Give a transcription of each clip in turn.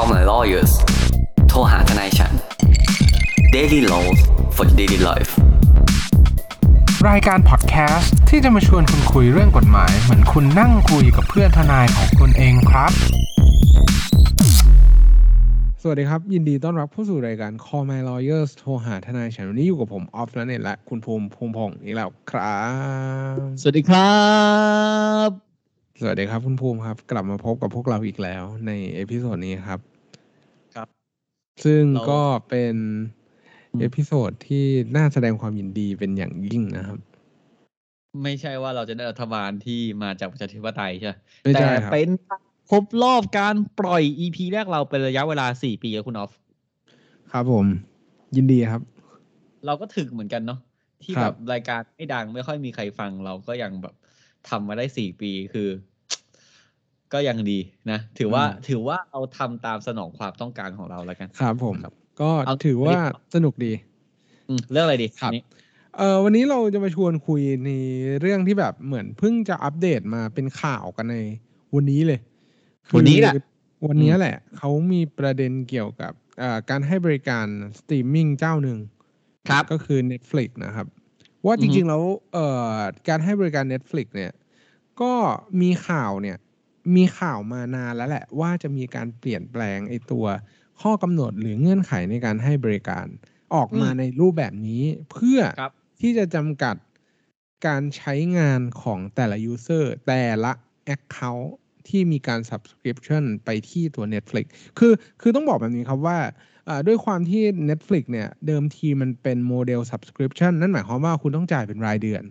Call my lawyers โทรหาทนายฉัน Daily Laws for daily life รายการพอดแคสต์ที่จะมาชวนคุณคุยเรื่องกฎหมาย เหมือนคุณนั่งคุยกับเพื่อนทนายของคุณเองครับ สวัสดีครับ ยินดีต้อนรับเข้าสู่รายการ Call My Lawyers โทรหาทนายฉันวันนี้อยู่กับผมออฟและเน็ตและคุณภูมิภูมิพงศ์อีกแล้วครับ สวัสดีครับ สวัสดีครับคุณภูมิครับ กลับมาพบกับพวกเราอีกแล้วใน episode นี้ครับ ครับ ซึ่งเราก็เป็นอืม episode ที่น่าแสดงความยินดีเป็นอย่างยิ่งนะครับ ไม่ใช่ว่าเราจะได้รัฐบาลที่มาจากประชาธิปไตยใช่ไหมไม่ใช่แต่ครับเป็นครบรอบการปล่อย EP แรกเราเป็นระยะเวลา4ปีแล้วคุณออฟครับผม ยินดีครับ เราก็ถึกเหมือนกันเนาะที่ครัแบบบรายการไม่ดังไม่ค่อยมีใครฟังเราก็ยังแบบ ทำมาได้4ปีคือ ก็ยังดีนะ ถือว่าถือว่าเราทำตามสนองความต้องการของเราแล้วกัน ครับผมครับก็เอาถือว่าเอาสนุกดีอืมเรื่องอะไรดีครับนี่เออวันนี้เราจะมาชวนคุยในเรื่องที่แบบเหมือนเพิ่งจะอัปเดตมาเป็นข่าวกันในวันนี้เลย วันนี้แหละคือวันนี้แหละ เขามีประเด็นเกี่ยวกับเอ่อการให้บริการสตรีมมิ่งเจ้าหนึ่งครับก็คือ Netflix นะครับ ว่าอืจอฮึริงๆแล้วเอ่อการให้บริการ Netflix เนี่ย ก็มีข่าวเนี่ย มีข่าวมานานแล้วแหละ ว่าจะมีการเปลี่ยนแปลงไอ้ตัวข้อกำหนดหรือเงื่อนไขในการให้บริการออกมาในรูปแบบนี้เพื่อครับที่จะจำกัดการใช้งานของแต่ละ user แต่ละ account ที่มีการ subscription ไปที่ตัว Netflix คือคือต้องบอกแบบนี้ครับว่าอ่าด้วยความที่ Netflix เนี่ยเดิมทีมันเป็นโมเดล subscription นั่นหมายความว่าคุณต้องจ่ายเป็นรายเดือน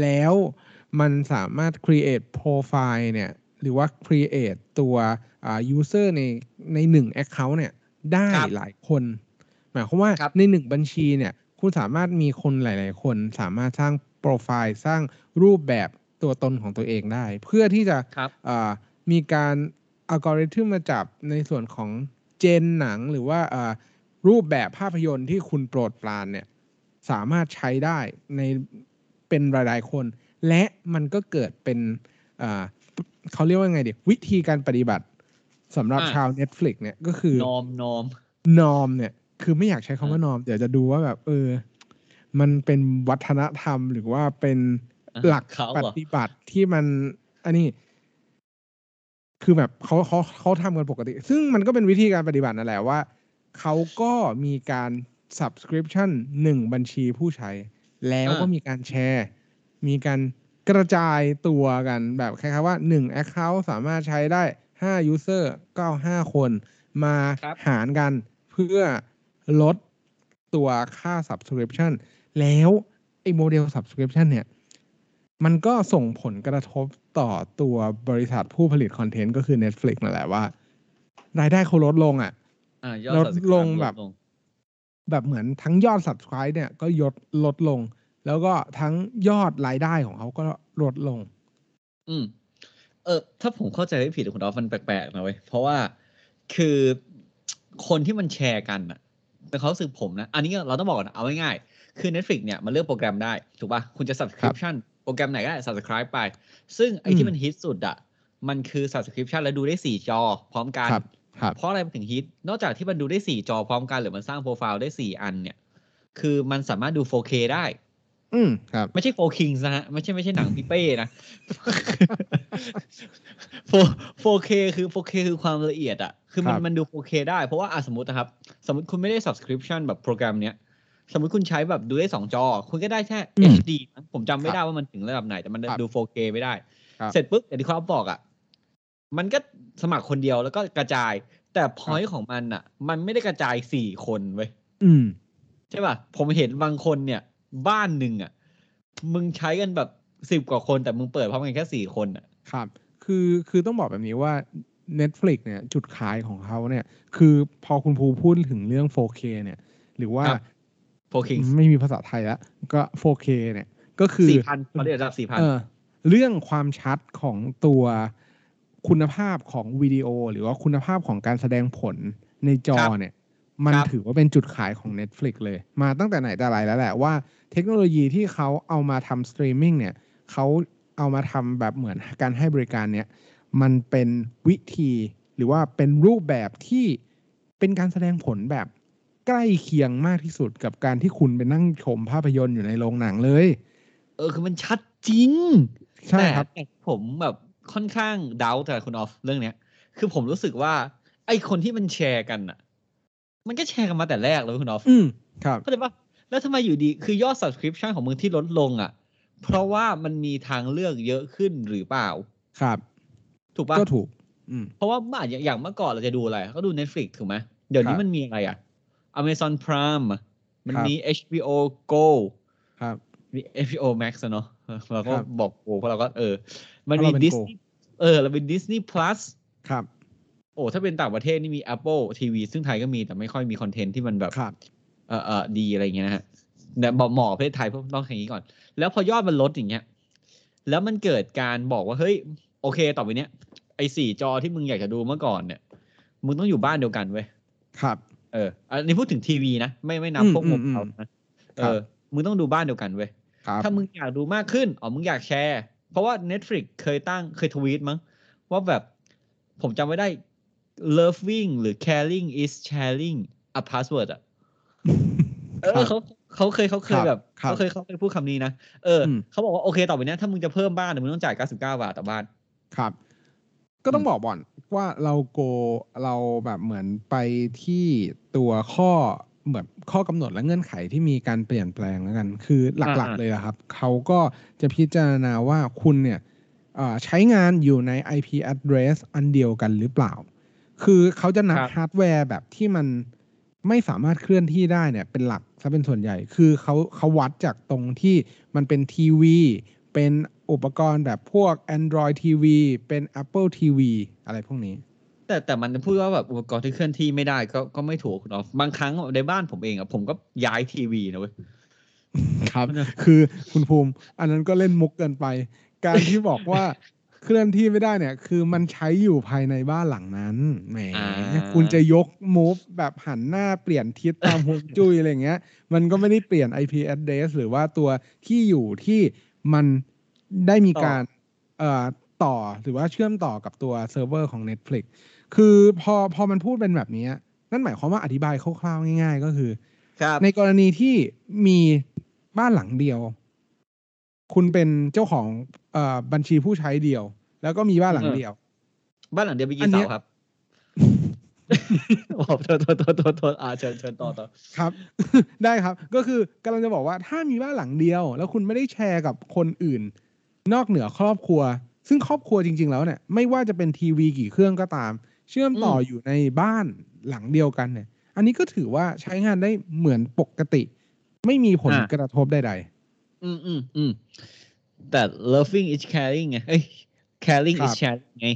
แล้วมันสามารถ create profile เนี่ยหรือว่า create ตัวอ่า user ในในหนึ่ง account เนี่ยได้ครับหลายคน หมายความว่าครับในหนึ่งบัญชีเนี่ยคุณสามารถมีคนหลาย ๆ คนสามารถสร้างโปรไฟล์สร้างรูปแบบตัวตนของตัวเองได้ เพื่อที่จะครับอ่า มีการอัลกอริทึมมาจับในส่วนของเจนหนังหรือว่าอ่ารูปแบบภาพยนตร์ที่คุณโปรดปรานเนี่ยสามารถใช้ได้ในเป็นรายๆคน และมันก็เกิดเป็นอ่าเขาเรียกว่าไงดีวิธีการปฏิบัติสำหรับอ่าชาว Netflix เนี่ยก็คือนอมนอมนอมเนี่ย คือไม่อยากใช้คำว่านอม เดี๋ยวจะดูว่าแบบ เออ มันเป็นวัฒนธรรมหรือว่าเป็นอะหลักเขาเหปรอฏิบัติที่มัน อันนี้ คือแบบเขาเขาเขาทำกันปกติ ซึ่งมันก็เป็นวิธีการปฏิบัตินั่นแหละว่า เขาก็มีการ subscription หนึ่งบัญชีผู้ใช้ แล้วก็อ่ามีมีการแชร์ มีการกระจายตัวกันแบบคล้ายๆว่าหนึ่ง account สามารถใช้ได้ห้า user ก็เอาห้าคน มาครับหารกันเพื่อลดตัวค่า subscription แล้วไอ้โมเดล subscription เนี่ย มันก็ส่งผลกระทบต่อตัวบริษัทผู้ผลิตคอนเทนต์ก็คือ Netflix นั่นแหละว่า รายได้เขาลดลงอะอ่ายอดลด subscribe ลงแบบลดแบบเหมือนทั้งยอด subscribe เนี่ยก็ยดลดลง แล้วก็ทั้งยอดรายได้ของเขาก็ลดลง อืม เออ ถ้าผมเข้าใจไม่ผิดคุณดอฟมันแปลกๆนะเว้ยเพราะว่าคือคนที่มันแชร์กันอะเป็นเขามรู้สึกผมนะ อันนี้เราต้องบอกก่อนนะเอาง่ายๆคือ Netflix เนี่ยมันเลือกโปรแกรมได้ ถูกป่ะ คุณจะ subscription โปรแกรมไหนก็ได้ subscribe ไป ซึ่งไอ้อืที่มมันฮิตสุดอะมันคือ subscription แล้วดูได้สี่จอพร้อมกันครับครับเพราะอะไรมันถึงฮิต นอกจากที่มันดูได้สี่จอพร้อมกัน หรือมันสร้างโปรไฟล์ได้สี่อันเนี่ย คือมันสามารถดู 4K ได้ อืมครับ ไม่ใช่ Four Kings นะฮะ ไม่ใช่ไม่ใช่หนังพี่เป้นะ4 4K คือ 4K คือความละเอียดอะคือมันครับมันดู 4K ได้ เพราะว่าอะสมมตินะครับ สมมติคุณไม่ได้ subscription แบบโปรแกรมเนี้ย สมมติคุณใช้แบบดูได้สองจอ คุณก็ได้แค่อืม HD นะผมจำไม่ได้ว่ามันถึงระดับไหน แต่มันครับดู 4K ไม่ได้ครับเสร็จปุ๊บอย่างที่เขาบอกอะมันก็สมัครคนเดียวแล้วก็กระจาย แต่พอยต์ของมันอะมันไม่ได้กระจายสี่คนเว้ยอืมใช่ป่ะ ผมเห็นบางคนเนี่ย บ้านหนึ่งอะ มึงใช้กันแบบสิบกว่าคนแต่มึงเปิดพร้อมกันแค่สี่คนอะ ครับ คือคือต้องบอกแบบนี้ว่า Netflix เนี่ย จุดขายของเขาเนี่ย คือพอคุณภูพูดถึงเรื่อง 4K เนี่ย หรือว่า ครับโฟคิงไม่มีภาษาไทยแล้วก็ 4K เนี่ย ก็คือสี่พันเขาเรียกระดับสี่พันเออเรื่องความชัดของตัวคุณภาพของวิดีโอ หรือว่าคุณภาพของการแสดงผลในจอเนี่ย มันถือว่าเป็นจุดขายของ Netflix เลย มาตั้งแต่ไหนแต่ไรแล้วแหละว่าเทคโนโลยีที่เขาเอามาทำสตรีมมิ่งเนี่ยเขาเอามาทำแบบเหมือนการให้บริการเนี่ย มันเป็นวิธีหรือรือว่าเป็นรูปแบบที่เป็นการแสดงผลแบบ ใกล้เคียงมากที่สุดกับการที่คุณไปนั่งชมภาพยนตร์อยู่ในโรงหนังเลย เออคือมันชัดจริง ใช่ครับแต่ผมแบบค่อนข้างเดาแต่คุณออฟเรื่องเนี้ย คือผมรู้สึกว่า ไอคนที่มันแชร์กันอะ มันก็แชร์กันมาแต่แรกเลยคุณออฟอืมครับเข้าใจปะแล้วทำไมอยู่ดี คือยอด subscription ของมึงที่ลดลงอะ เพราะว่ามันมีทางเลือกเยอะขึ้นหรือเปล่า ครับ ถูกปะก็ถูก อืมเพราะว่าเมื่ออย่างอย่างเมื่อก่อนเราจะดูอะไร ก็ดู Netflix ถูกไหมเดี๋ยวนี้ครับมันมีอะไรอะ Amazon Prime อะมันครับมี HBO Go ครับมี HBO Max อะเนาะเราก็ครับบอกโอ้เพราะเราก็เออ มันเพมีราะเราเป็น Disney เออเราเป็น Disney Plus ครับโอ้ถ้าเป็นต่างประเทศนี่มี Apple TV ซึ่งไทยก็มีแต่ไม่ค่อยมีคอนเทนต์ที่มันแบบครับเออเออดีอะไรอย่างเงี้ยนะฮะเนี่ยบอกหมอประเทศไทยเพิ่มต้องอย่างนี้ก่อน แล้วพอยอดมันลดอย่างเงี้ย แล้วมันเกิดการบอกว่าเฮ้ยโอเคต่อไปเนี้ยไอ้สี่จอที่มึงอยากจะดูเมื่อก่อนเนี่ย มึงต้องอยู่บ้านเดียวกันเว้ยครับ เออ อันนี้พูดถึงทีวีนะ ไม่ไม่นับอืมพวกอืมุมมอืมเขานะเอครับอมึงต้องดูบ้านเดียวกันเว้ยครับถ้ามึงอยากดูมากขึ้น อ๋อ มึงอยากแชร์ เพราะว่า Netflix เคยตั้งเคยทวีตมั้ง ว่าแบบผมจำไม่ได้ loving หรือ caring is sharing a password อะเออเขาเขาเคยเขาเคยแบบครับเขาเคยเขาเคยพูดคำนี้นะ เอออมเขาบอกว่าโอเคต่อไปเนี้ยถ้ามึงจะเพิ่มบ้านเนี่ยมึงต้องจ่าย 99 บาทต่อบ้าน ครับ ก็ต้องอืมบอกก่อนว่าเราโกเราแบบเหมือนไปที่ตัวข้อเหมือนข้อกำหนดและเงื่อนไขที่มีการเปลี่ยนแปลงแล้วกัน คือหลักๆเลยอะครับ เขาก็จะพิจารณาว่าคุณเนี่ยเอ่อใช้งานอยู่ใน IP address อันเดียวกันหรือเปล่า คือเขาจะนับครับฮาร์ดแวร์แบบที่มันไม่สามารถเคลื่อนที่ได้เนี่ยเป็นหลักซะเป็นส่วนใหญ่ คือเขาเขาวัดจากตรงที่มันเป็นทีวี เป็น อุปกรณ์แบบพวก Android TV เป็น Apple TV อะไรพวกนี้ แต่แต่มันพูดว่าแบบอุปกรณ์ที่เคลื่อนที่ไม่ได้ก็ก็ไม่ถูกคุณออฟบางครั้งในบ้านผมเองอะผมก็ย้ายทีวีนะเว้ยครับ คือคุณภูมิ อันนั้นก็เล่นมุกเกินไป การที่บอกว่าเคลื่อนที่ไม่ได้เนี่ย คือมันใช้อยู่ภายในบ้านหลังนั้นแหมอ่าคุณจะยกมูฟแบบหันหน้าเปลี่ยนทิศตามฮวงจุ้ยอะไรอย่างเงี้ย มันก็ไม่ได้เปลี่ยน IP address หรือว่าตัวที่อยู่ที่มัน ได้มีการเอ่อต่อหรือว่าเชื่อมต่อกับตัวเซิร์ฟเวอร์ของ Netflix คือพอพอมันพูดเป็นแบบนี้ นั่นหมายความว่าอธิบายคร่าวๆง่าย ๆ ก็คือครับในกรณีที่มีบ้านหลังเดียว คุณเป็นเจ้าของเออบัญชีผู้ใช้เดียว แล้วก็มีบ้านหลังเดียว บ้านหลังเดียวมีอักี่นเนี้เสายครับโอ้โหโทษโทษโทษโทษโทษอ่าเชิญเชิญต่อต่อครับ ได้ครับ ก็คือกำลังจะบอกว่าถ้ามีบ้านหลังเดียว แล้วคุณไม่ได้แชร์กับคนอื่น นอกเหนือครอบครัว ซึ่งครอบครัวจริง ๆ แล้วเนี่ยไม่ว่าจะเป็นทีวีกี่เครื่องก็ตาม เชื่อมต่ออยู่ในบ้านหลังเดียวกันเนี่ย อันนี้ก็ถือว่าใช้งานได้เหมือนปกติ ไม่มีผลกระทบใดอืมอืมอืมแต่ loving is caring ไงเอ้ย caring ครั is บ sharing ไง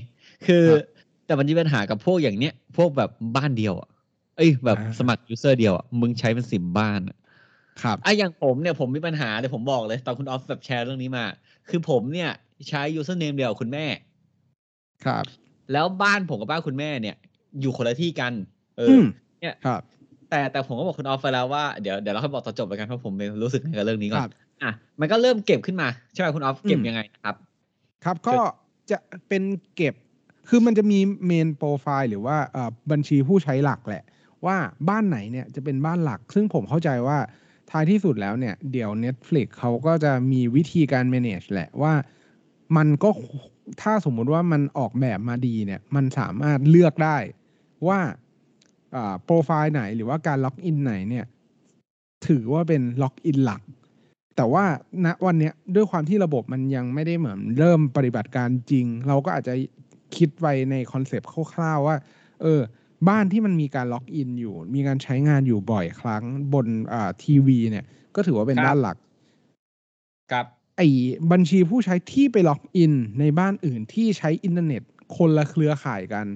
คือครับแต่มันจะมีปัญหากับพวกอย่างเนี้ย พวกแบบบ้านเดียวอะ เอ้ยแบบอ่าสมัคร user เดียวอะ มึงใช้เป็นสิบบ้านอะๆ ครับอะอย่างผมเนี่ยผมมีปัญหาเลยผมบอกเลย ตอนคุณออฟแบบแชร์เรื่องนี้มา คือผมเนี่ยใช้ username เดียวกับคุณแม่ ครับ แล้วบ้านผมกับบ้านคุณแม่เนี่ย อยู่คนละที่กัน เอออือมเนี่ยครับ แต่แต่ผมก็บอกคุณออฟไปแล้วว่าเดี๋ยวเดี๋ยวเราค่อยบอกตอนจบแล้วกันเพราะผมรู้สึกไงกับเรื่องนี้ก่คอรันบอะมันก็เริ่มเก็บขึ้นมาใช่ไหมคุณออฟเก็บอืมยังไงนะครับ ครับก็จะเป็นเก็บคือมันจะมี main profile หรือว่าเอ่อบัญชีผู้ใช้หลักแหละ ว่าบ้านไหนเนี่ยจะเป็นบ้านหลัก ซึ่งผมเข้าใจว่า ท้ายที่สุดแล้วเนี่ย เดี๋ยว Netflix เขาก็จะมีวิธีการ manage แหละว่ามันก็ถ้าสมมุติว่ามันออกแบบมาดีเนี่ย มันสามารถเลือกได้ว่าโปรไฟล์ไหนหรือว่าการ login ไหนเนี่ย ถือว่าเป็น login หลัก แต่ว่าณวันนี้ด้วยความที่ระบบมันยังไม่ได้เหมือนเริ่มปฏิบัติการจริง เราก็อาจจะคิดไว้ใน concept คร่าวๆว่า เออ บ้านที่มันมีการ login อยู่ มีการใช้งานอยู่บ่อยครั้งบนอ่าทีวี เนี่ย ก็ถือว่าเป็นครับบ้านหลักครับไอ้บัญชีผู้ใช้ที่ไป login ในบ้านอื่นที่ใช้อินเทอร์เน็ตคนละเครือข่ายกัน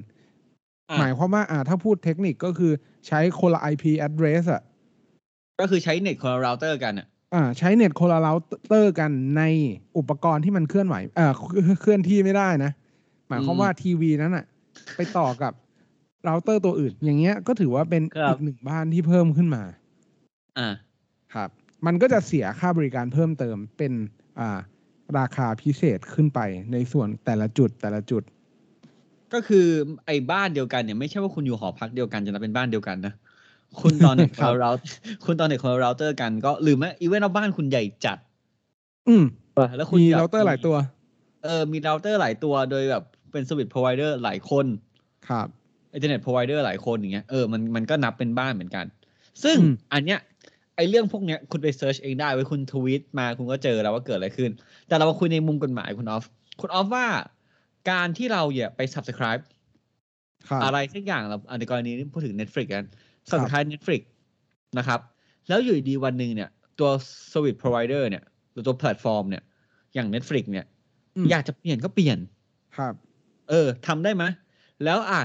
อะหมายความว่าอ่าถ้าพูดเทคนิคก็คือใช้คนละ IP address อะก็คือใช้เน็ตคนละเราเตอร์กันอะอ่าใช้เน็ตคนละเราเตอร์กันในอุปกรณ์ที่มันเคลื่อนไหวเอ่อเคลื่อนที่ไม่ได้นะ หมายความอืมว่าทีวีนั้นอะไปต่อกับ เราเตอร์ตัวอื่น อย่างเงี้ยก็ถือว่าเป็นครับอีกหนึ่งบ้านที่เพิ่มขึ้นมา อ่า ครับ มันก็จะเสียค่าบริการเพิ่มเติมเป็นอ่า ราคาพิเศษขึ้นไปในส่วนแต่ละจุดแต่ละจุด ก็คือไอ้บ้านเดียวกันเนี่ยไม่ใช่ว่าคุณอยู่หอพักเดียวกันจะนับเป็นบ้านเดียวกันนะคุณตอนเน็ตครับเราคุณตอนเน็ตคนเราเตอร์กันก็หรือไม่อีเวนต์เอาบ้านคุณใหญ่จัด อืมแล้วคุณมีแบบเราเตอร์หลายตัว เออมีเราเตอร์หลายตัวโดยแบบเป็นสวิตพรอไวเดอร์หลายคน ครับ อินเทอร์เน็ตพรอไวเดอร์หลายคนอย่างเงี้ยเออมันมันก็นับเป็นบ้านเหมือนกัน ซึ่งอืมอันเนี้ยไอเรื่องพวกเนี้ยคุณไปเซิร์ชเองได้ไว้ยคุณทวีตมาคุณก็เจอแล้วว่าเกิดอะไรขึ้น แต่เรามาคุยในมุมกฎหมายคุณออฟคุณออฟว่าการที่เราเนี่ยไป subscribe ครับอะไรสักอย่างเราอะในกรณีนี้พูดถึง Netflix กันครับ subscribe Netflix นะครับ แล้วอยู่ดีๆวันหนึ่งเนี่ย ตัว service provider เนี่ยหรือตัวแพลตฟอร์มเนี่ย อย่าง Netflix เนี่ยอืมอยากจะเปลี่ยนก็เปลี่ยนครับ เออทำได้ไหมแล้วอะ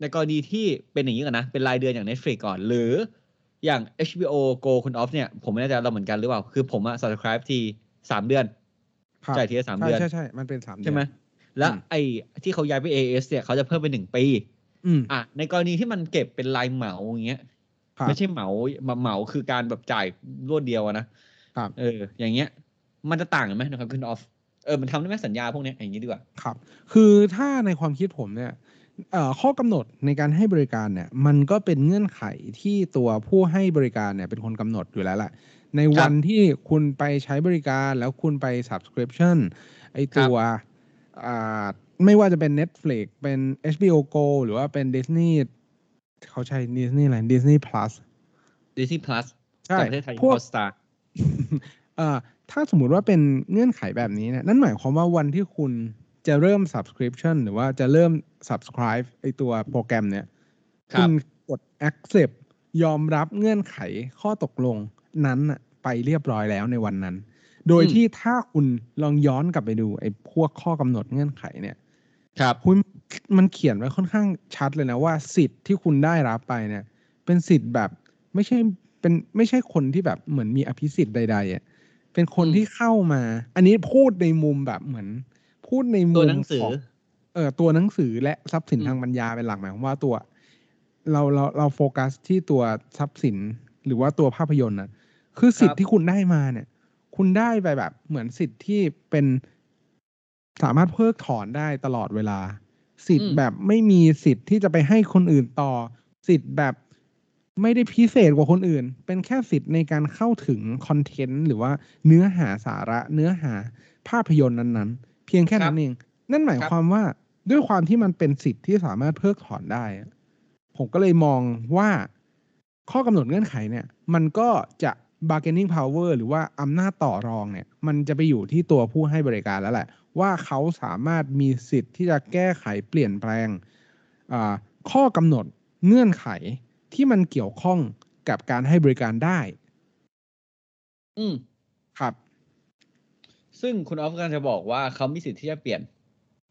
ในกรณีที่เป็นอย่างนี้ก่อนนะ เป็นรายเดือนอย่าง Netflix ก่อน หรืออย่าง HBO Go คุณออฟเนี่ย ผมไม่แน่ใจเราเหมือนกันหรือเปล่า คือผมอะ subscribe ทีสามเดือนครับจ่ายทีละสามใช่เดือน ใช่ใช่มันเป็นสามเดือน ใช่ไหม แล้วอืมไอ้ที่เขาย้ายไป AS เนี่ยเขาจะเพิ่มเป็นหนึ่งปีอืมอะ ในกรณีที่มันเก็บเป็นรายเหมาอย่างเงี้ยครับไม่ใช่เหมามาเหมาคือการแบบจ่ายรวดเดียวอะนะครับเออ อย่างเงี้ย มันจะต่างกันไหมนะครับคุณออฟ เออ มันทำได้ไหมสัญญาพวกเนี้ยอย่างนี้ดีกว่า ครับ คือถ้าในความคิดผมเนี่ยเอ่อ ข้อกำหนดในการให้บริการเนี่ยมันก็เป็นเงื่อนไขที่ตัวผู้ให้บริการเนี่ยเป็นคนกำหนดอยู่แล้วแหละในวันที่คุณไปใช้บริการแล้วคุณไป subscription ไอตัวอ่าไม่ว่าจะเป็น Netflix เป็น HBO Go หรือว่าเป็น Disney เขาใช้ Disney อะไร Disney Plus Disney Plus ใช่จากประเทศไทยพวก Hotstar เอ่อถ้าสมมุติว่าเป็นเงื่อนไขแบบนี้เนี่ยนั่นหมายความว่าวันที่คุณ จะเริ่ม subscription หรือว่าจะเริ่ม subscribe ไอตัวโปรแกรมเนี่ยครับณกด accept ยอมรับเงื่อนไขข้อตกลงนั้นน่ะไปเรียบร้อยแล้วในวันนั้น โดยอืมที่ถ้าคุณลองย้อนกลับไปดูไอ้พวกข้อกำหนดเงื่อนไขเนี่ยครับคุณมันเขียนไว้ค่อนข้างชัดเลยนะว่าสิทธิ์ที่คุณได้รับไปเนี่ย เป็นสิทธิ์แบบไม่ใช่เป็นไม่ใช่คนที่แบบเหมือนมีอภิสิทธิ์ใดๆอะเป็นคนอืมที่เข้ามา อันนี้พูดในมุมแบบเหมือน พูดในมุมตัวหนังสือขเออตัวหนังสือและทรัพย์สินอืมทางปัญญาเป็นหลักหมายความว่าตัว เราเราเราโฟกัสที่ตัวทรัพย์สินหรือว่าตัวภาพยนตร์นะคือสิทธิ์ที่คุณได้มาเนี่ย คุณได้ไปแบบเหมือนสิทธิ์ที่เป็นสามารถเพิกถอนได้ตลอดเวลา สิทธิ์อืมแบบไม่มีสิทธิ์ที่จะไปให้คนอื่นต่อ สิทธิ์แบบไม่ได้พิเศษกว่าคนอื่น เป็นแค่สิทธิ์ในการเข้าถึงคอนเทนต์หรือว่าเนื้อหาสาระเนื้อหาภาพยนตร์นั้นๆ เพียงแค่นั้นเอง นั่นหมายความว่าด้วยความที่มันเป็นสิทธิ์ที่สามารถเพิกถอนได้อะผมก็เลยมองว่าข้อกำหนดเงื่อนไขเนี่ย มันก็จะ bargaining power หรือว่าอำนาจต่อรองเนี่ย มันจะไปอยู่ที่ตัวผู้ให้บริการแล้วแหละ ว่าเขาสามารถมีสิทธิ์ที่จะแก้ไขเปลี่ยนแปลงอ่าข้อกำหนดเงื่อนไขที่มันเกี่ยวข้องกับการให้บริการได้ อืมครับ ซึ่งคุณออฟกำลังจะบอกว่าเขามีสิทธิ์ที่จะเปลี่ยน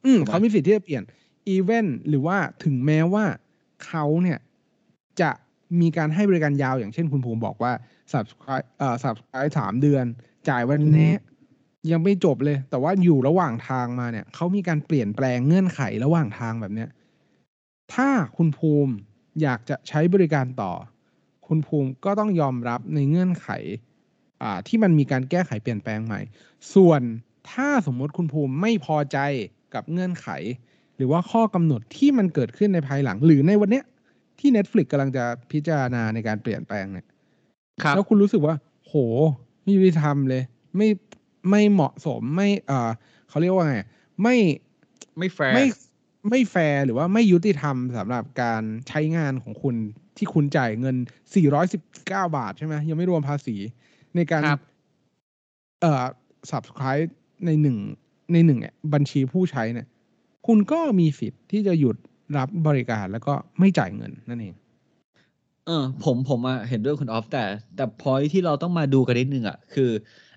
อืมถูกไหมเขามีสิทธิ์ที่จะเปลี่ยนอีเวนต์หรือว่าถึงแม้ว่าเขาเนี่ยจะมีการให้บริการยาวอย่างเช่นคุณภูมิบอกว่า subscribe เอ่อ subscribe สามเดือน จ่ายวันนี้ยังไม่จบเลย แต่ว่าอยู่ระหว่างทางมาเนี่ยเขามีการเปลี่ยนแปลงเงื่อนไขระหว่างทางแบบเนี้ยถ้าคุณภูมิอยากจะใช้บริการต่อ คุณภูมิก็ต้องยอมรับในเงื่อนไข อ่าที่มันมีการแก้ไขเปลี่ยนแปลงใหม่ ส่วนถ้าสมมติคุณภูมิไม่พอใจกับเงื่อนไข หรือว่าข้อกำหนดที่มันเกิดขึ้นในภายหลัง หรือในวันเนี้ยที่ Netflix กำลังจะพิจารณาในการเปลี่ยนแปลงเนี่ยครับแล้วคุณรู้สึกว่า โหไม่ยุติธรรมเลย ไม่ไม่เหมาะสมไม่เอ่อเขาเรียกว่าไงไม่ไม่แฟร์ไม่ไม่แฟร์หรือว่าไม่ยุติธรรมสำหรับการใช้งานของคุณที่คุณจ่ายเงิน 419 บาทใช่ไหมยังไม่รวมภาษี ในการครับเอ่อ subscribe ในหนึ่งในหนึ่งเนี่ยบัญชีผู้ใช้เนี่ย คุณก็มีสิทธิ์ที่จะหยุดรับบริการแล้วก็ไม่จ่ายเงินนั่นเอง เออ ผมผมอะเห็นด้วยคุณออฟแต่ แต่พอยที่เราต้องมาดูกันนิดนึงอะคือ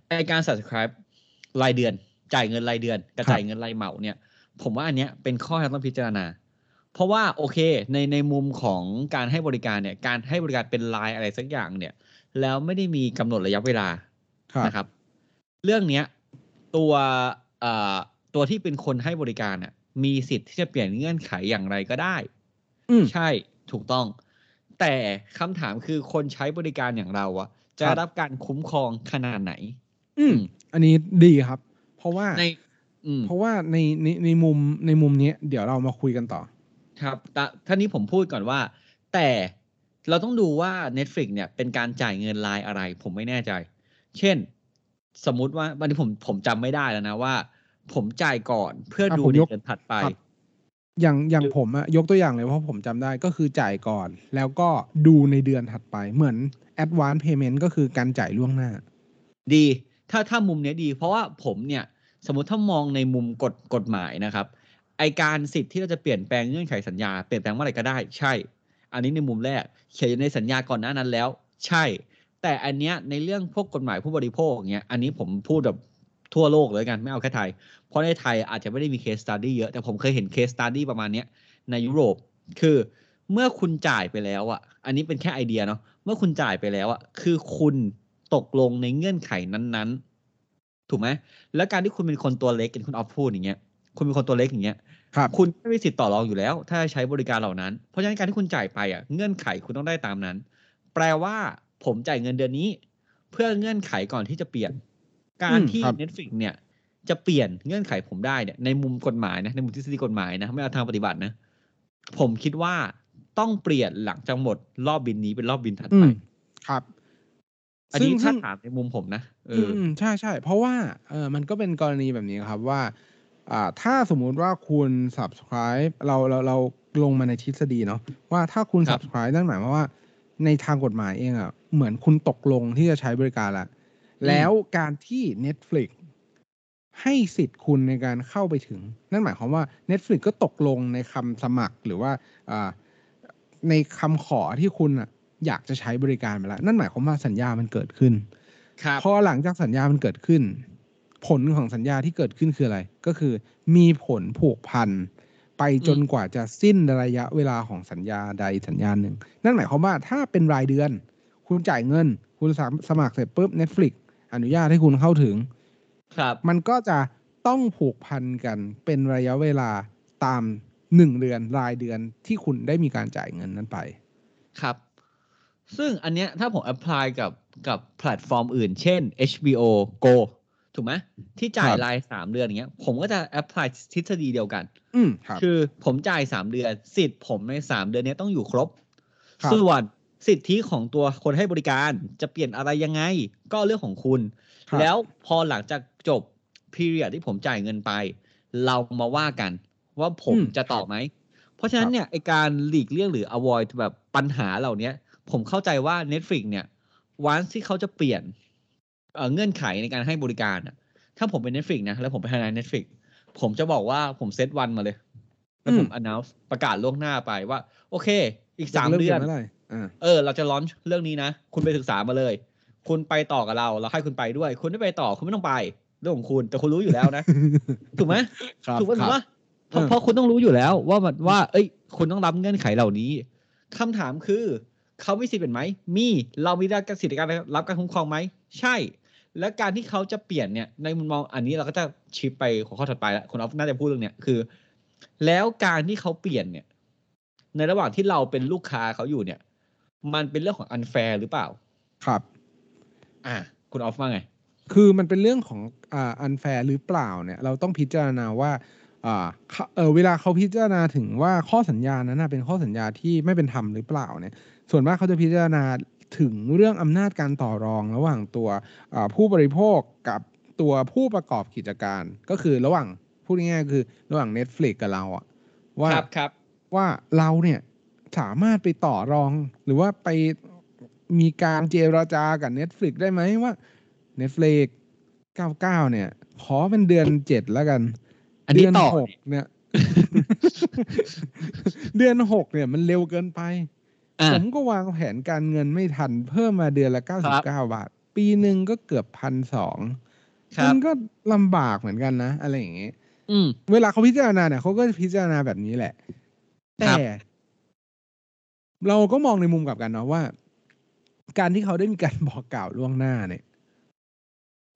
ไอการ subscribe รายเดือน จ่ายเงินรายเดือนกับครับจ่ายเงินรายเหมาเนี่ย ผมว่าอันเนี้ยเป็นข้อที่ต้องพิจารณา เพราะว่าโอเคในในมุมของการให้บริการเนี่ย การให้บริการเป็นรายอะไรสักอย่างเนี่ย แล้วไม่ได้มีกำหนดระยะเวลาครับนะครับ เรื่องเนี้ย ตัวเอ่อตัวที่เป็นคนให้บริการน่ะ มีสิทธิ์ที่จะเปลี่ยนเงื่อนไขอย่างไรก็ได้อืมใช่ถูกต้อง แต่คำถามคือคนใช้บริการอย่างเราอะจะครับรับการคุ้มครองขนาดไหน อืม อันนี้ดีครับ เพราะว่าในอืมเพราะว่าในในในมุมในมุมเนี้ยเดี๋ยวเรามาคุยกันต่อ ครับแต่ท่านี้ผมพูดก่อนว่า แต่ เราต้องดูว่า Netflix เนี่ยเป็นการจ่ายเงินรายอะไร ผมไม่แน่ใจ เช่น สมมุติว่าวันนี้ผมผมจำไม่ได้แล้วนะว่า ผมจ่ายก่อนเพื่ออะดูผมในยกเดือนถัดไปครับอย่างอย่างคือผมอะยกตัวอย่างเลยเพราะผมจำได้ก็คือจ่ายก่อน แล้วก็ดูในเดือนถัดไป เหมือน advance payment ก็คือการจ่ายล่วงหน้า ดี ถ้าถ้ามุมเนี้ยดี เพราะว่าผมเนี่ย สมมติถ้ามองในมุมกฎกฎหมายนะครับไอการสิทธิ์ที่เราจะเปลี่ยนแปลงเงื่อนไขสัญญาเปลี่ยนแปลงเมื่อไหร่ก็ได้ ใช่ อันนี้ในมุมแรกเขียนในสัญญาก่อนหน้านั้นแล้ว ใช่ แต่อันเนี้ยในเรื่องพวกกฎหมายผู้บริโภคเงี้ยอันนี้ผมพูดแบบทั่วโลกเลยกันไม่เอาแค่ไทย เพราะในไทยอาจจะไม่ได้มี case study เยอะ แต่ผมเคยเห็น case study ประมาณเนี้ยในยุโรปคือเมื่อคุณจ่ายไปแล้วอะ อันนี้เป็นแค่ไอเดียเนาะเมื่อคุณจ่ายไปแล้วอะคือคุณตกลงในเงื่อนไขนั้นๆ ถูกไหมแล้วการที่คุณเป็นคนตัวเล็กอย่างคุณออฟพูดอย่างเงี้ยคุณเป็นคนตัวเล็กอย่างเงี้ย ครับคุณไม่มีสิทธิ์ต่อรองอยู่แล้ว ถ้าใช้บริการเหล่านั้น เพราะฉะนั้นการที่คุณจ่ายไปอะเงื่อนไขคุณต้องได้ตามนั้น แปลว่าผมจ่ายเงินเดือนนี้ เพื่อเงื่อนไขก่อนที่จะเปลี่ยน การอืมที่ครับ Netflix เนี่ย จะเปลี่ยนเงื่อนไขผมได้เนี่ยในมุมกฎหมายนะในมุมทฤษฎีกฎหมายนะไม่เอาทางปฏิบัตินะ ผมคิดว่าต้องเปลี่ยนหลังจากหมดรอบบินนี้เป็นรอบบินถัดอืไปมครับอันนี้ซึ่ถ้างถามในมุมผมนะเออือมใช่ใช่เพราะว่าเออมันก็เป็นกรณีแบบนี้ครับว่าอ่า ถ้าสมมุติว่าคุณ subscribe เราเราเราลงมาในทฤษฎีเนาะว่าถ้าคุณครับ subscribe นั่นหมายความว่า ในทางกฎหมายเองอะ เหมือนคุณตกลงที่จะใช้บริการละแล้วการที่ Netflix ให้สิทธิ์คุณในการเข้าไปถึง นั่นหมายความว่า Netflix ก็ตกลงในคำสมัครหรือว่าอ่าในคำขอที่คุณอะอยากจะใช้บริการไปแล้ว นั่นหมายความว่าสัญญามันเกิดขึ้นครับพอหลังจากสัญญามันเกิดขึ้น ผลของสัญญาที่เกิดขึ้นคืออะไร ก็คือมีผลผูกพันไปจนกว่าจะสิ้นระยะเวลาของสัญญาใดสัญญาหนึ่ง นั่นหมายความว่าถ้าเป็นรายเดือน คุณจ่ายเงิน คุณสามสมัครเสร็จปุ๊บ Netflix อนุญาตให้คุณเข้าถึง ครับ มันก็จะต้องผูกพันกันเป็นระยะเวลาตามหนึ่งเดือนรายเดือนที่คุณได้มีการจ่ายเงินนั้นไป ครับ ซึ่งอันเนี้ยถ้าผม apply กับกับแพลตฟอร์มอื่น เช่น HBO Go ถูกไหมที่จ่ายครับรายสามเดือนอย่างเงี้ย ผมก็จะ apply ทฤษฎีเดียวกัน อืมครับคือผมจ่ายสามเดือน สิทธิ์ผมในสามเดือนเนี้ยต้องอยู่ครบครับส่วนสิทธิของตัวคนให้บริการจะเปลี่ยนอะไรยังไง ก็เรื่องของคุณครับแล้วพอหลังจากจบ period ที่ผมจ่ายเงินไป เรามาว่ากันว่าผมอืมจะต่อไหม เพราะฉะนั้นเนี่ยไอการหลีกเลี่ยงหรือ avoid แบบปัญหาเหล่าเนี้ยผมเข้าใจว่า Netflix เนี่ยวันที่เขาจะเปลี่ยน เอ่อเงื่อนไขในการให้บริการอะถ้าผมเป็น Netflix นะ แล้วผมไปทำงาน Netflix ผมจะบอกว่าผมเซตวันมาเลย แล้วผม announce ประกาศล่วงหน้าไปว่า โอเค อีกสามจะเดืริ่อนเมื่อไหร่อ่าเออ เราจะลอนเรื่องนี้นะ คุณไปศึกษามาเลย คุณไปต่อกับเรา เราให้คุณไปด้วย คุณไม่ไปต่อ คุณไม่ต้องไป เรื่องของคุณ แต่คุณรู้อยู่แล้วนะ ถูกไหมครับถูกไหมคถูรับกปะเพราะเออเพราะคุณต้องรู้อยู่แล้ว ว่ามันว่า เอ้ย คุณต้องรับเงื่อนไขเหล่านี้คำถามคือเขามีสิทธิ์เปลี่ยนไหม มี เรามีได้สิทธิ์ในการรับการคุ้มครองไหม ใช่ และการที่เขาจะเปลี่ยนเนี่ยในมุมมองอันนี้เราก็จะ shift ไปหัวข้อถัดไปแล้วคุณออฟน่าจะพูดเรื่องเนี้ยคือ แล้วการที่เขาเปลี่ยนเนี่ย ในระหว่างที่เราเป็นลูกค้าเขาอยู่เนี่ย มันเป็นเรื่องของ unfair หรือเปล่า ครับ อ่าคุณออฟว่าไง คือมันเป็นเรื่องของอ่า unfair หรือเปล่าเนี่ย เราต้องพิจารณาว่าอ่าเขาเออเวลาเขาพิจารณาถึงว่าข้อสัญญานั้นนะเป็นข้อสัญญาที่ไม่เป็นธรรมหรือเปล่าเนี่ย ส่วนมากเขาจะพิจารณา ถึงเรื่องอำนาจการต่อรองระหว่างตัวอ่าผู้บริโภคกับตัวผู้ประกอบกิจการ ก็คือระหว่างพูดง่ายๆคือระหว่าง Netflix กับเราอะว่าครับครับว่าเราเนี่ยสามารถไปต่อรองหรือว่าไปมีการเจรจากับ Netflix ได้ไหมว่า Netflix 99 เนี่ย ขอเป็นเดือนเจ็ดแล้วกัน อันนี้เดือนต่อหกเนี่ย เดือนหกเนี่ยมันเร็วเกินไปอ่า ผมก็วางแผนการเงินไม่ทัน เพิ่มมาเดือนละครับ99บาท ปีหนึ่งก็เกือบพันสองครัมับนก็ลำบากเหมือนกันนะ อะไรอย่างเงี้ยอืมเวลาเขาพิจารณาเนี่ยเขาก็จะพิจารณาแบบนี้แหละครัแต่บเราก็มองในมุมกลับกันเนาะว่า การที่เขาได้มีการบอกกล่าวล่วงหน้าเนี่ย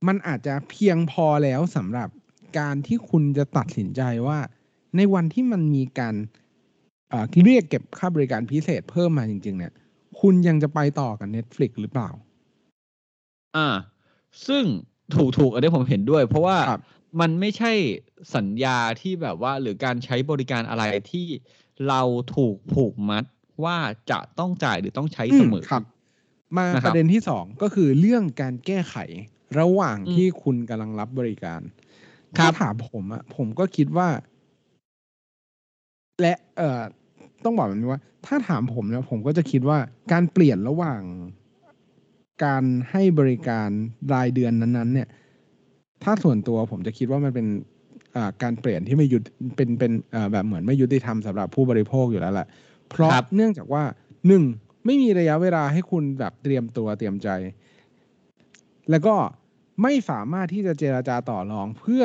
มันอาจจะเพียงพอแล้วสำหรับการที่คุณจะตัดสินใจว่า ในวันที่มันมีการ เอ่อเรียกเก็บค่าบริการพิเศษเพิ่มมาจริง ๆ เนี่ย คุณยังจะไปต่อกับ Netflix หรือเปล่า อ่า ซึ่งถูกถูกอันนี้ผมเห็นด้วย เพราะว่าครับมันไม่ใช่สัญญาที่แบบว่า หรือการใช้บริการอะไรที่เราถูกผูกมัดว่าจะต้องจ่ายหรือต้องใช้เสมอครับ มานะครับประเด็นที่สองก็คือเรื่องการแก้ไขระหว่างอืมที่คุณกำลังรับบริการครัถ้าบถามผมอะผมก็คิดว่า และเอ่อ ต้องบอกแบบนี้ว่า ถ้าถามผมเนี่ยผมก็จะคิดว่าการเปลี่ยนระหว่าง การให้บริการรายเดือนนั้นๆ เนี่ย ถ้าส่วนตัวผมจะคิดว่ามันเป็นอ่าการเปลี่ยนที่ไม่ยุติเป็นเป็นเอ่อแบบเหมือนไม่ยุติธรรมสำหรับผู้บริโภคอยู่แล้วแหละเพราะครับเนื่องจากว่าหนึ่งไม่มีระยะเวลาให้คุณแบบเตรียมตัวเตรียมใจ แล้วก็ไม่สามารถที่จะเจราจาต่อรองเพื่อ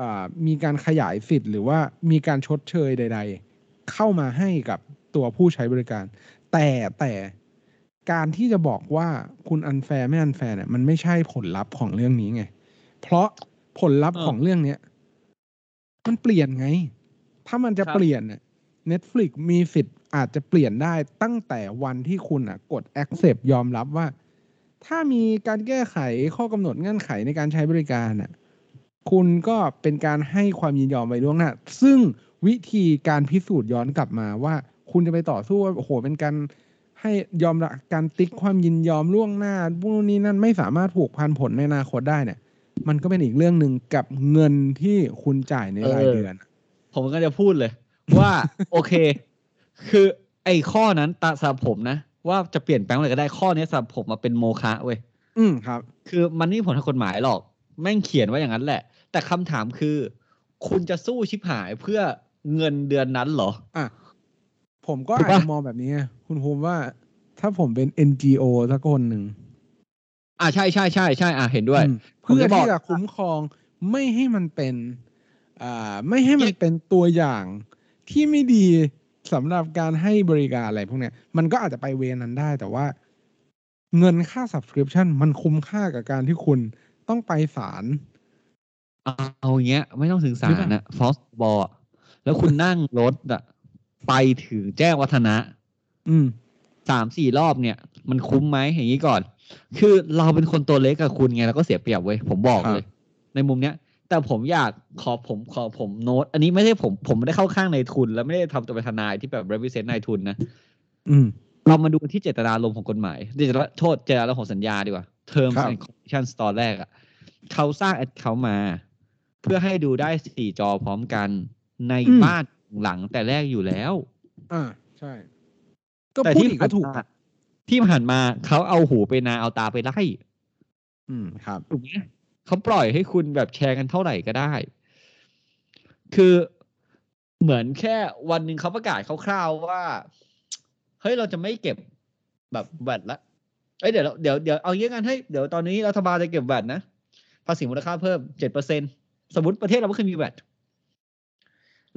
อามีการขยายสิทธิ์หรือว่ามีการชดเชยใดๆ เข้ามาให้กับตัวผู้ใช้บริการ แต่แต่การที่จะบอกว่าคุณอันแฟร์ไม่อันแฟร์เนี่ยมันไม่ใช่ผลลัพธ์ของเรื่องนี้ไง เพราะผลลัพธ์เออของเรื่องเนี้ยมันเปลี่ยนไง ถ้ามันจะครับเปลี่ยนเนี่ย Netflix มีสิทธิ์อาจจะเปลี่ยนได้ตั้งแต่วันที่คุณอะ กด accept ยอมรับว่า ถ้ามีการแก้ไขข้อกำหนดเงื่อนไขในการใช้บริการน่ะ คุณก็เป็นการให้ความยินยอมไปล่วงหน้าซึ่ง วิธีการพิสูจน์ย้อนกลับมาว่า คุณจะไปต่อสู้ว่าโอ้โหเป็นการให้ยอมรับการติ๊กความยินยอมล่วงหน้าพวกนี้นั่นไม่สามารถผูกพันผลในอนาคตได้เนี่ย มันก็เป็นอีกเรื่องหนึ่งกับเงินที่คุณจ่ายในรายเดือน ผมก็จะพูดเลย ว่าโอเค คือไอ้ข้อนั้นตาสำหรับผมนะ ว่าจะเปลี่ยนแปลงอะไรก็ได้ข้อนี้สำหรับผมมาเป็นโมฆะเว้ยอืมครับ คือมันไม่ผลทางกฎหมายหรอก แม่งเขียนไว้อย่างนั้นแหละ แต่คำถามคือ คุณจะสู้ชิบหายเพื่อ เงินเดือนนั้นเหรอ อะ ผมก็ถูกอาจปะจะมองแบบนี้ไงคุณภูมิว่าถ้าผมเป็น NGO สักคนหนึ่ง อ่าใช่ใช่ใช่ใช่อ่าเห็นด้วยอืมผมเพื่อจะบอกที่จะคุ้มครองไม่ให้มันเป็น อ่า ไม่ให้มันเป็นตัวอย่างที่ไม่ดีสำหรับการให้บริการอะไรพวกเนี้ย มันก็อาจจะไปเวรนั้นได้ แต่ว่า เงินค่า subscription มันคุ้มค่ากับการที่คุณต้องไปศาลเอาอย่างเงี้ย ไม่ต้องถึงศาหรือลเปล่านะฟอสบอล แล้วคุณนั่งรถอะไปถึงแจ้งวัฒนะ อืมสามสี่รอบเนี่ย มันคุ้มไหมอย่างนี้ก่อน คือเราเป็นคนตัวเล็กกับคุณไงเราก็เสียเปรียบเว้ยผมบอกครับเลย ในมุมเนี้ย แต่ผมอยากขอผมขอผมโน้ต อันนี้ไม่ใช่ผมผมไม่ได้เข้าข้างในทุน และไม่ได้ทำตัวเป็นทนายที่แบบ represent นายทุนนะอืม เรามาดูที่เจตนารมณ์ของกฎหมายเจตนาโทษเจตนารมณ์ของสัญญาดีกว่า terms ครับ and conditions ตอนแรกอะเขาสร้าง account มา เพื่อให้ดูได้สี่จอพร้อมกัน ในอืมบ้านหลังแต่แรกอยู่แล้ว อ่าใช่ ก็แต่พูดที่อีกผ่าก็นถูกมาที่ผ่านมาเขาเอาหูไปนาเอาตาไปไล่อืมครับถูกไหมเขาปล่อยให้คุณแบบแชร์กันเท่าไหร่ก็ได้ คือเหมือนแค่วันหนึ่งเขาประกาศคร่าวๆว่า เฮ้ยเราจะไม่เก็บแบบแวดละเอ้ยเดี๋ยวเราเดี๋ยวเดี๋ยวเอาเยอะกันให้เดี๋ยวตอนนี้รัฐบาลจะเก็บแวดนะภาษีมูลค่าเพิ่มเจ็ดเปอร์เซ็นสมมติประเทศเราไม่เคยมีแวด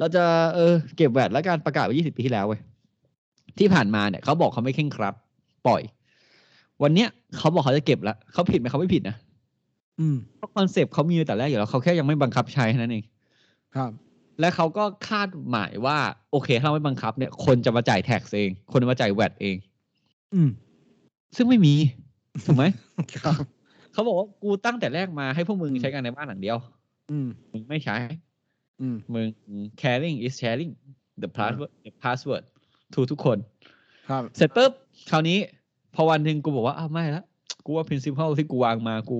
เราจะเออเก็บแวดแล้วการประกาศไว้ยี่สิบปีที่แล้วเว้ยที่ผ่านมาเนี่ยเขาบอกเขาไม่เข่งครัดปล่อย วันเนี้ยเขาบอกเขาจะเก็บแล้วเขาผิดไหมเขาไม่ผิดนะอืมเพราะคอนเซปต์เขามีแต่แรกอยู่แล้วเขาแค่ยังไม่บังคับใช้แค่นั้นเองครับ และเขาก็คาดหมายว่า โอเคถ้าเราไม่บังคับเนี่ย คนจะมาจ่ายแท็กเอง คนจะมาจ่ายแวดเอง อืม ซึ่งไม่มีถูกไหมครับเขาบอกว่ากูตั้งแต่แรกมาให้พวกมึงใช้กันในบ้านหลังเดียว อืมมึงไม่ใช้อื มมึง caring is sharing the password the password to ทุกคนครับเสร็จปุ๊บคราวนี้ พอวันหนึ่งกูบอกว่าอ้าวไม่ละกูว่า principle ที่กูวางมากู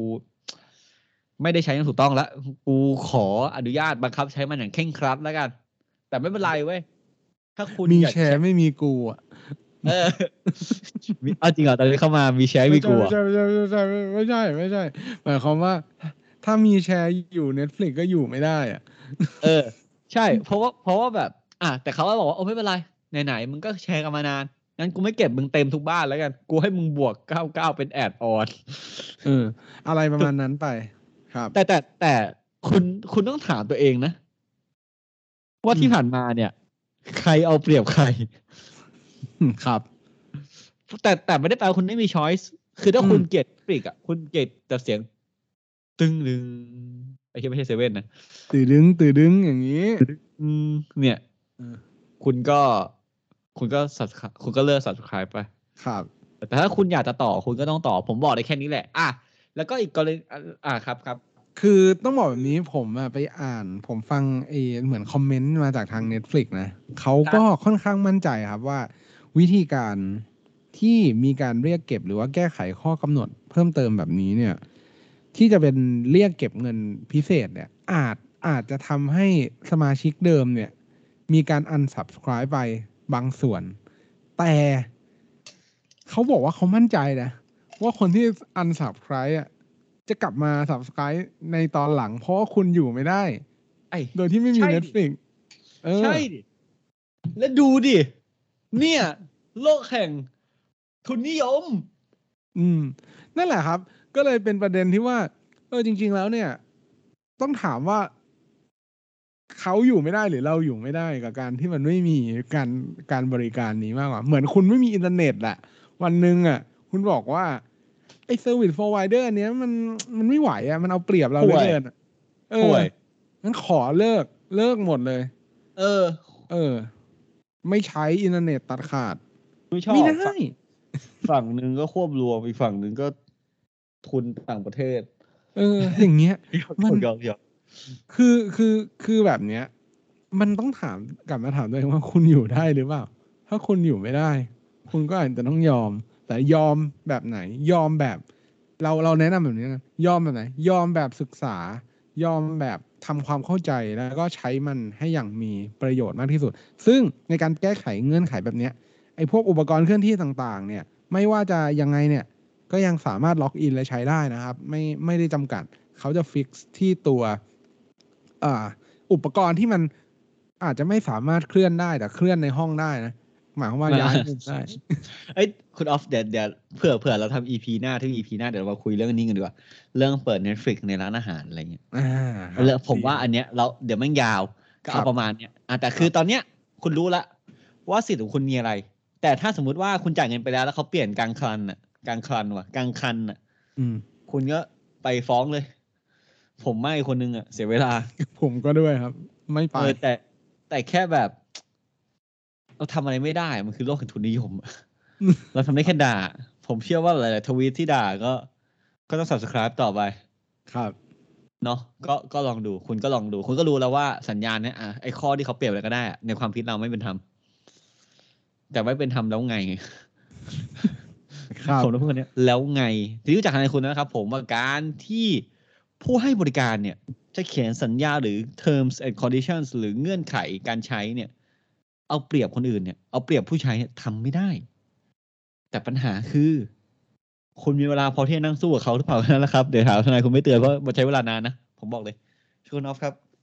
ไม่ได้ใช้อย่างถูกต้องแล้วกูขออนุญาตบังคับใช้มันอย่างเคร่งครัดแล้วกัน แต่ไม่เป็นไรเว้ยถ้าคุณมีอยากแชร์ไม่มีกูอะเออมีเอาจริงเหรอตอนนี้เข้ามามีแชร์มีกูไม่อะใช่ไม่ใช่ไม่ใช่ไม่ใช่ไม่ใช่หมายความว่า ถ้ามีแชร์อยู่ Netflix ก็อยู่ไม่ได้อะ เออ ใช่ เพราะว่าเพราะว่าแบบ อะแต่เขาก็บอกว่าโอ้ไม่เป็นไรไหนๆมึงก็แชร์กันมานานงั้นกูไม่เก็บมึงเต็มทุกบ้านแล้วกันกูให้มึงบวกเก้าเก้าเป็นแอดออนเออ อะไรประมาณนั้นไป ครับ แต่แต่แต่คุณคุณต้องถามตัวเองนะ ว่าที่อืมผ่านมาเนี่ย ใครเอาเปรียบใคร ครับ แต่แต่ไม่ได้แปลว่าคุณไม่มีช้อยส์คือถ้าอืมคุณเกลียดปริกอะ คุณเกลียดแต่เสียง ตึงดึง ไอ้ที่ไม่ใช่เซเว่นนะตื่นดึงตื่นดึงอย่างนี้ อืมเนี่ยเออคุณก็คุณก็สับคุณก็เลิกสับส i b e ไป ครับ แต่ถ้าคุณอยากจะต่อคุณก็ต้องต่อ ผมบอกได้แค่นี้แหละ อะแล้วก็อีกกรณีอะอ่าครับครับ คือต้องบอกแบบนี้ผมอะไปอ่าน ผมฟังเอเหมือนคอมเมนต์มาจากทาง Netflix นะเขาก็ค่อนข้างมั่นใจครับว่า วิธีการที่มีการเรียกเก็บหรือว่าแก้ไขข้อกำหนดเพิ่มเติมแบบนี้เนี่ย ที่จะเป็นเรียกเก็บเงินพิเศษเนี่ย อาจอาจจะทำให้สมาชิกเดิมเนี่ย มีการ unsubscribe ไปบางส่วน แต่เขาบอกว่าเขามั่นใจนะ ว่าคนที่ unsubscribe อะจะกลับมา subscribe ในตอนหลัง เพราะว่าคุณอยู่ไม่ได้ ไอ้โดยที่ไม่มีใช่ดิ Netflix เออใช่ดิ แล้วดูดิ เนี่ย โลกแห่งทุนนิยม อืม นั่นแหละครับ ก็เลยเป็นประเด็นที่ว่า เออจริง ๆ แล้วเนี่ย ต้องถามว่าเขาอยู่ไม่ได้หรือเราอยู่ไม่ได้กับการที่มันไม่มีการการบริการนี้มากกว่า เหมือนคุณไม่มีอินเทอร์เน็ตอะวันหนึ่งอะคุณบอกว่าไอ้เซอร์วิส p r o ไวเดอร์เนี้ยมันมันไม่ไหวอะมันเอาเปรียบเราเหลือห่วยเกินอะเอห่อวยงั้นขอเลิกเลิกหมดเลย เออ เออ ไม่ใช้อินเทอร์เน็ตตัดขาด ไม่ชอบไม่ได้ ฝั่งฝั่งหนึ่งก็ควบรวมอีกฝั่งหนึ่งก็ ทุนต่างประเทศ เออ อย่างเงี้ยมันยอมยอมคือคือคือแบบเนี้ย มันต้องถามกลับมาถามตัวเองว่าคุณอยู่ได้หรือเปล่า ถ้าคุณอยู่ไม่ได้ คุณก็อาจจะต้องยอม แต่ยอมแบบไหน ยอมแบบ เราเราแนะนำแบบนี้นะยอมแบบไหน ยอมแบบศึกษายอมแบบทำความเข้าใจแล้วก็ใช้มันให้อย่างมีประโยชน์มากที่สุด ซึ่งในการแก้ไขเงื่อนไขแบบเนี้ยไอ้พวกอุปกรณ์เคลื่อนที่ต่างๆ เนี่ย ไม่ว่าจะยังไงเนี่ย ก็ยังสามารถล็อกอินและใช้ได้นะครับ ไม่ไม่ได้จำกัด เขาจะฟิกซ์ที่ตัวอ่าอุปกรณ์ที่มันอาจจะไม่สามารถเคลื่อนได้แต่เคลื่อนในห้องได้นะหมายความว่าย้ายมุมได้เอ้ยคุณออฟเดี๋ยวเดี๋ยวเผื่อเผื่อเราทำ EP หน้าที่ EP หน้าเดี๋ยวเรามาคุยเรื่องนี้กันดีกว่า เรื่องเปิด Netflix ในร้านอาหารอะไรเงี้ยอ่าเรื่องผมว่าอันเนี้ยเราเดี๋ยวแม่งยาวก็ครัเอาบประมาณเนี้ยอะแต่คือตอนเนี้ยคุณรู้ละว่าสิทธิ์ของคุณมีอะไร แต่ถ้าสมมุติว่าคุณจ่ายเงินไปแล้วแล้วเขาเปลี่ยนกลางคันอะ กลางคันว่ะกลางคันอะ อืม คุณก็ไปฟ้องเลย ผมไม่คนนึงอะ เสียเวลา ผมก็ด้วยครับ ไม่ไปเออแต่แต่แค่แบบ เราทำอะไรไม่ได้ มันคือโลกแห่งทุนนิยม เราทำได้แค่ด่า ผมเชื่อว่าหลายๆทวีตที่ด่าก็ ก็ต้อง subscribe ต่อไป ครับเนาะก็ก็ลองดู คุณก็ลองดู คุณก็รู้แล้วว่าสัญญาณเนี้ยอะไอ้ข้อที่เขาเปรียบอะไรก็ได้อะในความคิดเราไม่เป็นธรรมแต่ไม่เป็นธรรมแล้วไง ครับผมต้องพูดคำเนี้ยแล้วไงที่รู้จักทนายคุณนะครับ ผมว่าการที่ผู้ให้บริการเนี่ย จะเขียนสัญญาหรือ terms and conditions หรือเงื่อนไขการใช้เนี่ย เอาเปรียบคนอื่นเนี่ยเอาเปรียบผู้ใช้เนี่ยทำไม่ได้ แต่ปัญหาคือคุณมีเวลาพอที่จะนั่งสู้กับเขาหรือเปล่านั่นแหละครับ เดี๋ยวถามทนายคุณไม่เตือนเพราะมันใช้เวลานานนะ ผมบอกเลยชคุณออฟครับ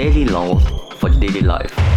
Daily laws for daily life.